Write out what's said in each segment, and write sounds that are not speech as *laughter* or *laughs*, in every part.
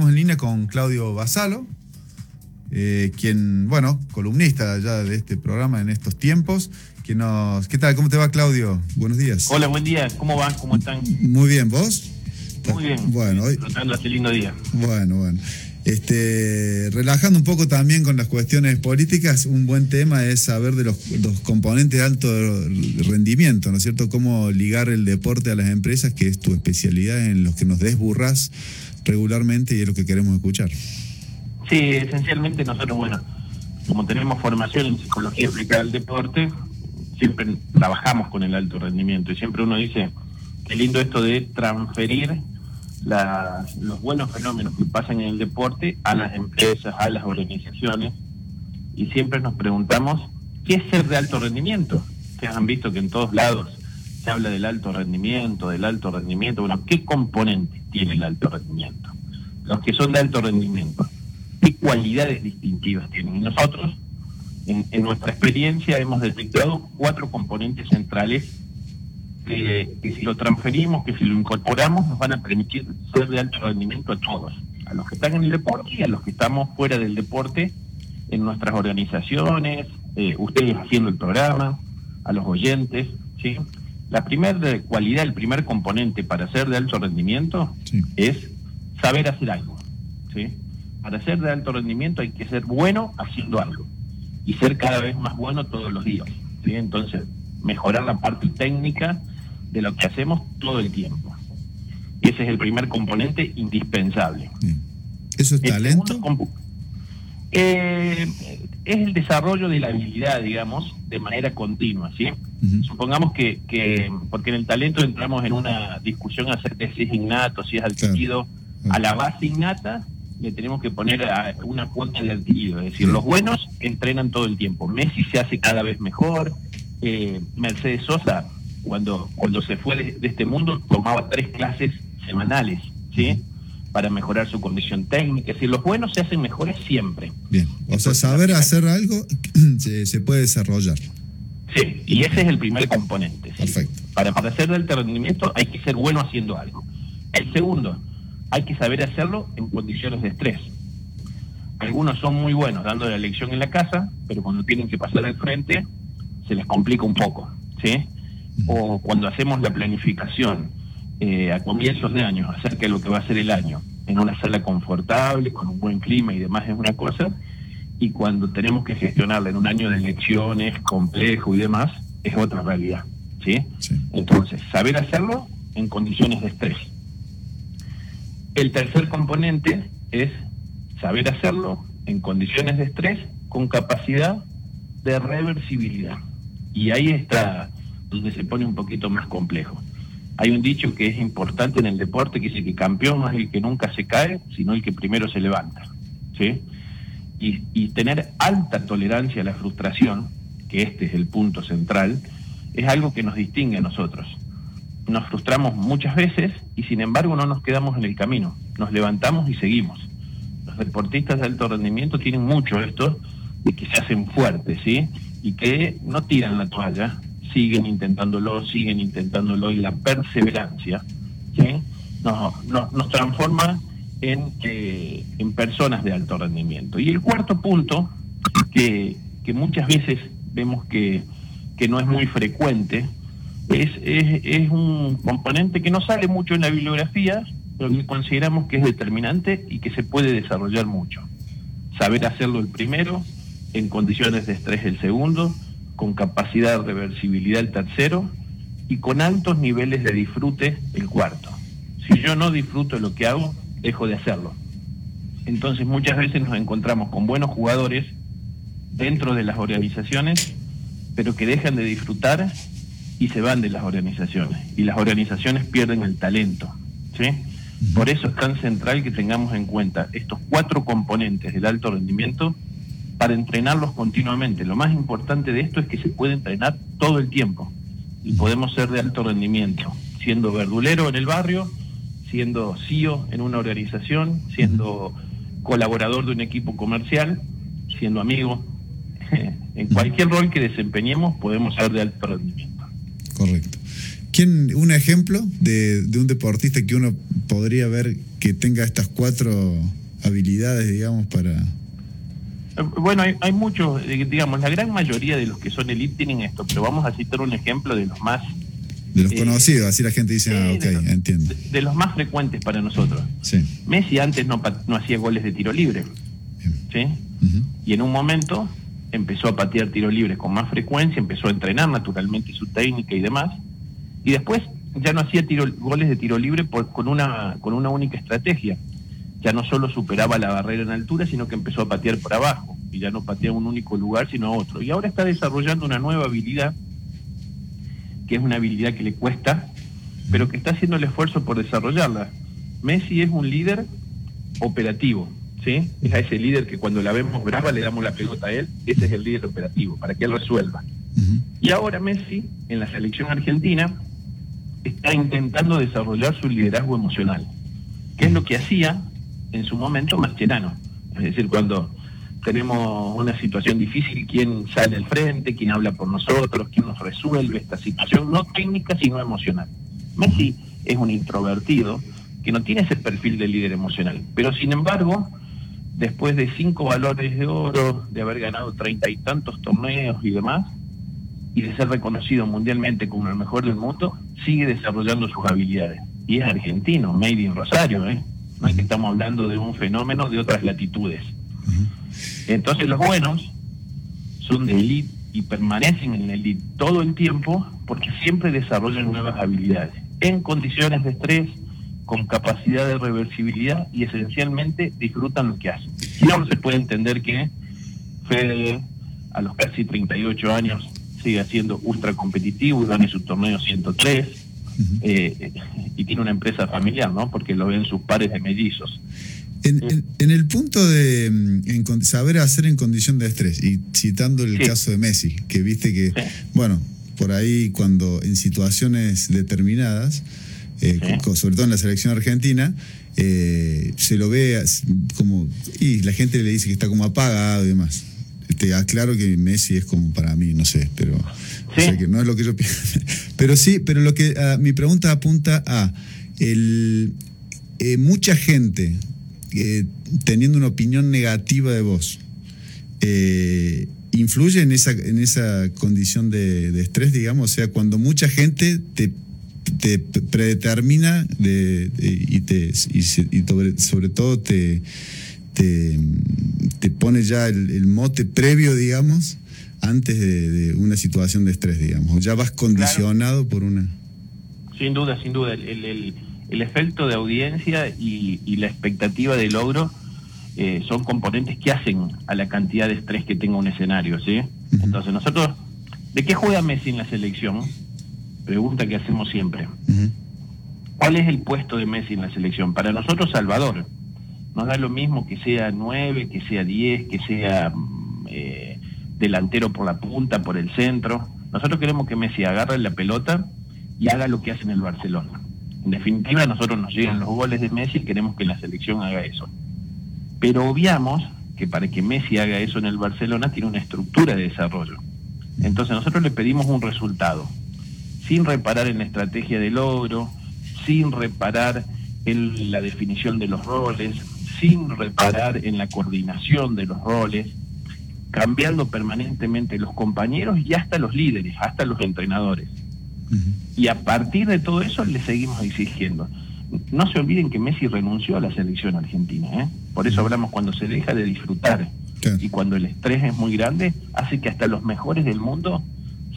estamos en línea con Claudio Basalo, eh, quien, bueno, columnista ya de este programa en estos tiempos. Que nos, ¿Qué tal? ¿Cómo te va, Claudio? Buenos días. Hola, buen día. ¿Cómo van? ¿Cómo están? Muy bien, ¿vos? Muy bien. Bueno, hoy... Este lindo día. Bueno, bueno. Este, relajando un poco también con las cuestiones políticas, un buen tema es saber de los, componentes de alto rendimiento, ¿no es cierto? Cómo ligar el deporte a las empresas, que es tu especialidad en los que nos desburras regularmente y es lo que queremos escuchar. Sí, esencialmente nosotros, bueno, como tenemos formación en psicología aplicada al deporte, siempre trabajamos con el alto rendimiento y siempre uno dice, qué lindo esto de transferir los buenos fenómenos que pasan en el deporte a las empresas, a las organizaciones, y siempre nos preguntamos, ¿qué es ser de alto rendimiento? Ustedes han visto que en todos lados se habla del alto rendimiento, del alto rendimiento, bueno, ¿qué componentes tiene el alto rendimiento? Los que son de alto rendimiento, ¿qué cualidades distintivas tienen? Nosotros, en, en nuestra experiencia, hemos detectado cuatro componentes centrales que, si lo transferimos, que si lo incorporamos, nos van a permitir ser de alto rendimiento a todos, a los que están en el deporte y a los que estamos fuera del deporte, en nuestras organizaciones, eh, ustedes haciendo el programa, a los oyentes, ¿sí? La primera cualidad, el primer componente para ser de alto rendimiento es saber hacer algo, ¿sí? Para ser de alto rendimiento hay que ser bueno haciendo algo y ser cada vez más bueno todos los días, ¿sí? Entonces, mejorar la parte técnica de lo que hacemos todo el tiempo. Y ese es el primer componente indispensable. ¿Eso es talento? Eh, es el desarrollo de la habilidad, digamos, de manera continua, ¿sí? Supongamos que, que, porque en el talento entramos en una discusión acerca de si es innato, si es adquirido. A la base innata le tenemos que poner una cuota de adquirido, es decir, los buenos entrenan todo el tiempo. Messi se hace cada vez mejor, eh, Mercedes Sosa cuando, cuando se fue de, este mundo, tomaba tres clases semanales, ¿sí? Para mejorar su condición técnica. Es decir, los buenos se hacen mejores siempre. Bien, o sea, saber hacer algo *clears throat* se, puede desarrollar. Sí, y ese es el primer componente. Perfecto. Para, para hacer del rendimiento hay que ser bueno haciendo algo. El segundo, hay que saber hacerlo en condiciones de estrés. Algunos son muy buenos dando la lección en la casa, pero cuando tienen que pasar al frente se les complica un poco, ¿sí? o cuando hacemos la planificación eh, a comienzos de año acerca de lo que va a ser el año, en una sala confortable, con un buen clima y demás es una cosa, y cuando tenemos que gestionarla en un año de elecciones complejo y demás, es otra realidad. ¿sí? Entonces, saber hacerlo en condiciones de estrés. El tercer componente es saber hacerlo en condiciones de estrés con capacidad de reversibilidad. Y ahí está donde se pone un poquito más complejo. Hay un dicho que es importante en el deporte que dice que campeón no es el que nunca se cae, sino el que primero se levanta. ¿sí? Y, tener alta tolerancia a la frustración, que este es el punto central, es algo que nos distingue a nosotros. Nos frustramos muchas veces y sin embargo no nos quedamos en el camino, nos levantamos y seguimos. Los deportistas de alto rendimiento tienen mucho esto de que se hacen fuertes, ¿sí? Y que no tiran la toalla, siguen intentándolo, siguen intentándolo y la perseverancia nos, nos, transforma en, eh, en personas de alto rendimiento. Y el cuarto punto, que, que muchas veces vemos que, que no es muy frecuente, es, es, un componente que no sale mucho en la bibliografía, pero que consideramos que es determinante y que se puede desarrollar mucho. Saber hacerlo el primero, en condiciones de estrés el segundo, con capacidad de reversibilidad el tercero y con altos niveles de disfrute el cuarto. Si yo no disfruto lo que hago, dejo de hacerlo. Entonces muchas veces nos encontramos con buenos jugadores dentro de las organizaciones, pero que dejan de disfrutar y se van de las organizaciones. Y las organizaciones pierden el talento. ¿sí? Por eso es tan central que tengamos en cuenta estos cuatro componentes del alto rendimiento para entrenarlos continuamente. Lo más importante de esto es que se puede entrenar todo el tiempo y podemos ser de alto rendimiento, siendo verdulero en el barrio, siendo CEO en una organización, siendo colaborador de un equipo comercial, siendo amigo. *laughs* En cualquier rol que desempeñemos podemos ser de alto rendimiento. Correcto. ¿Quién, un ejemplo de, de un deportista que uno podría ver que tenga estas cuatro habilidades, digamos, para... Eh, bueno, hay, hay muchos, eh, digamos, la gran mayoría de los que son elite tienen esto, pero vamos a citar un ejemplo de los más... De los conocidos, así la gente dice, ah, ok, de, entiendo. De, de, los más frecuentes para nosotros. Sí. Messi antes no, no hacía goles de tiro libre. ¿sí? Uh -huh. Y en un momento empezó a patear tiro libre con más frecuencia, empezó a entrenar naturalmente su técnica y demás, y después ya no hacía tiro, goles de tiro libre por, con, una, con una única estrategia. Ya no solo superaba la barrera en altura, sino que empezó a patear por abajo, y ya no patea un único lugar, sino a otro. Y ahora está desarrollando una nueva habilidad, que es una habilidad que le cuesta, pero que está haciendo el esfuerzo por desarrollarla. Messi es un líder operativo, ¿sí? Es a ese líder que cuando la vemos brava le damos la pelota a él, ese es el líder operativo, para que él resuelva. Uh -huh. Y ahora Messi, en la selección argentina, está intentando desarrollar su liderazgo emocional, que es lo que hacía en su momento Mascherano. Es decir, cuando tenemos una situación difícil, quién sale al frente, quién habla por nosotros, quién nos resuelve esta situación, no técnica, sino emocional. Messi es un introvertido que no tiene ese perfil de líder emocional, pero sin embargo, después de cinco valores de oro, de haber ganado treinta y tantos torneos y demás, y de ser reconocido mundialmente como el mejor del mundo, sigue desarrollando sus habilidades. Y es argentino, made in Rosario, ¿eh? No es que estamos hablando de un fenómeno de otras latitudes. Entonces los buenos son de elite y permanecen en la elite todo el tiempo porque siempre desarrollan nuevas habilidades, en condiciones de estrés, con capacidad de reversibilidad y esencialmente disfrutan lo que hacen. No, se puede entender que Fede, a los casi 38 años, sigue siendo ultra competitivo y gane su torneo 103 uh -huh. eh, y tiene una empresa familiar, ¿no? Porque lo ven sus pares de mellizos. En, en, en el punto de en, saber hacer en condición de estrés, y citando el sí. caso de Messi, que viste que, sí. bueno, por ahí cuando en situaciones determinadas, eh, sí. sobre todo en la selección argentina, eh, se lo ve como, y la gente le dice que está como apagado y demás te aclaro que Messi es como para mí, no sé, pero ¿Sí? o sea que no es lo que yo pienso. *laughs* Pero sí, pero lo que uh, mi pregunta apunta a el, eh, mucha gente eh, teniendo una opinión negativa de vos. Eh, influye en esa, en esa condición de, de, estrés, digamos, o sea, cuando mucha gente te, te predetermina de, de, y, te, y, sobre todo te, te, te pone ya el, el, mote previo, digamos, antes de, de, una situación de estrés, digamos. Ya vas condicionado claro. por una. Sin duda, sin duda. El, el, el efecto de audiencia y, y, la expectativa de logro eh, son componentes que hacen a la cantidad de estrés que tenga un escenario, ¿sí? Uh -huh. Entonces, nosotros, ¿de qué juega Messi en la selección? Pregunta que hacemos siempre. Uh -huh. ¿Cuál es el puesto de Messi en la selección? Para nosotros, Salvador nos da lo mismo que sea 9, que sea 10, que sea eh, delantero por la punta, por el centro. Nosotros queremos que Messi agarre la pelota y haga lo que hace en el Barcelona. En definitiva, nosotros nos llegan los goles de Messi y queremos que la selección haga eso. Pero obviamos que para que Messi haga eso en el Barcelona tiene una estructura de desarrollo. Entonces nosotros le pedimos un resultado, sin reparar en la estrategia de logro, sin reparar en la definición de los roles, sin reparar en la coordinación de los roles, cambiando permanentemente los compañeros y hasta los líderes, hasta los entrenadores. Uh -huh. Y a partir de todo eso le seguimos exigiendo. No se olviden que Messi renunció a la selección argentina, ¿eh? por eso hablamos cuando se deja de disfrutar y cuando el estrés es muy grande, hace que hasta los mejores del mundo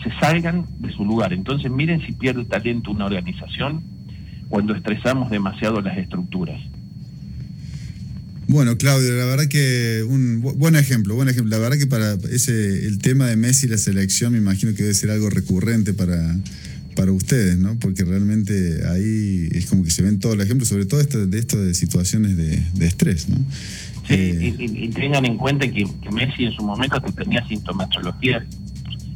se salgan de su lugar. Entonces miren si pierde talento una organización cuando estresamos demasiado las estructuras. Bueno, Claudio, la verdad que un buen ejemplo, buen ejemplo. La verdad que para ese el tema de Messi y la selección me imagino que debe ser algo recurrente para, para ustedes, ¿no? Porque realmente ahí es como que se ven todos los ejemplos, sobre todo esto, de esto de situaciones de, de estrés, ¿no? Sí, eh, y, y, tengan en cuenta que, que, Messi en su momento tenía sintomatología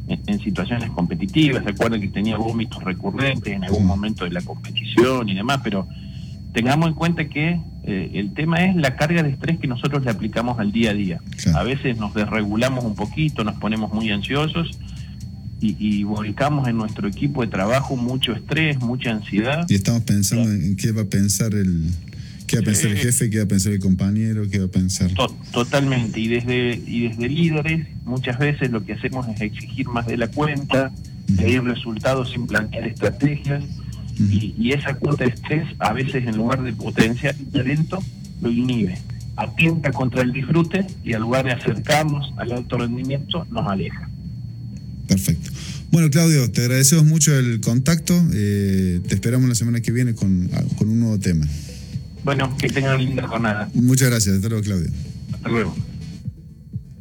en, en, situaciones competitivas, recuerden que tenía vómitos recurrentes en algún momento de la competición y demás, pero tengamos en cuenta que eh, el tema es la carga de estrés que nosotros le aplicamos al día a día. A veces nos desregulamos un poquito, nos ponemos muy ansiosos y, y volcamos en nuestro equipo de trabajo mucho estrés, mucha ansiedad. Y estamos pensando en qué va a pensar el, qué va a pensar el jefe, qué va a pensar el compañero, qué va a pensar. totalmente, y desde, y desde líderes muchas veces lo que hacemos es exigir más de la cuenta, pedir resultados sin plantear estrategias, y, y, esa cuota de estrés a veces en lugar de potenciar el talento, lo inhibe, atienta contra el disfrute y en lugar de acercarnos al alto rendimiento nos aleja. Perfecto. Bueno, Claudio, te agradecemos mucho el contacto. Eh, te esperamos la semana que viene con, con un nuevo tema. Bueno, que tengan linda jornada. Muchas gracias. Hasta luego, Claudio. Hasta luego.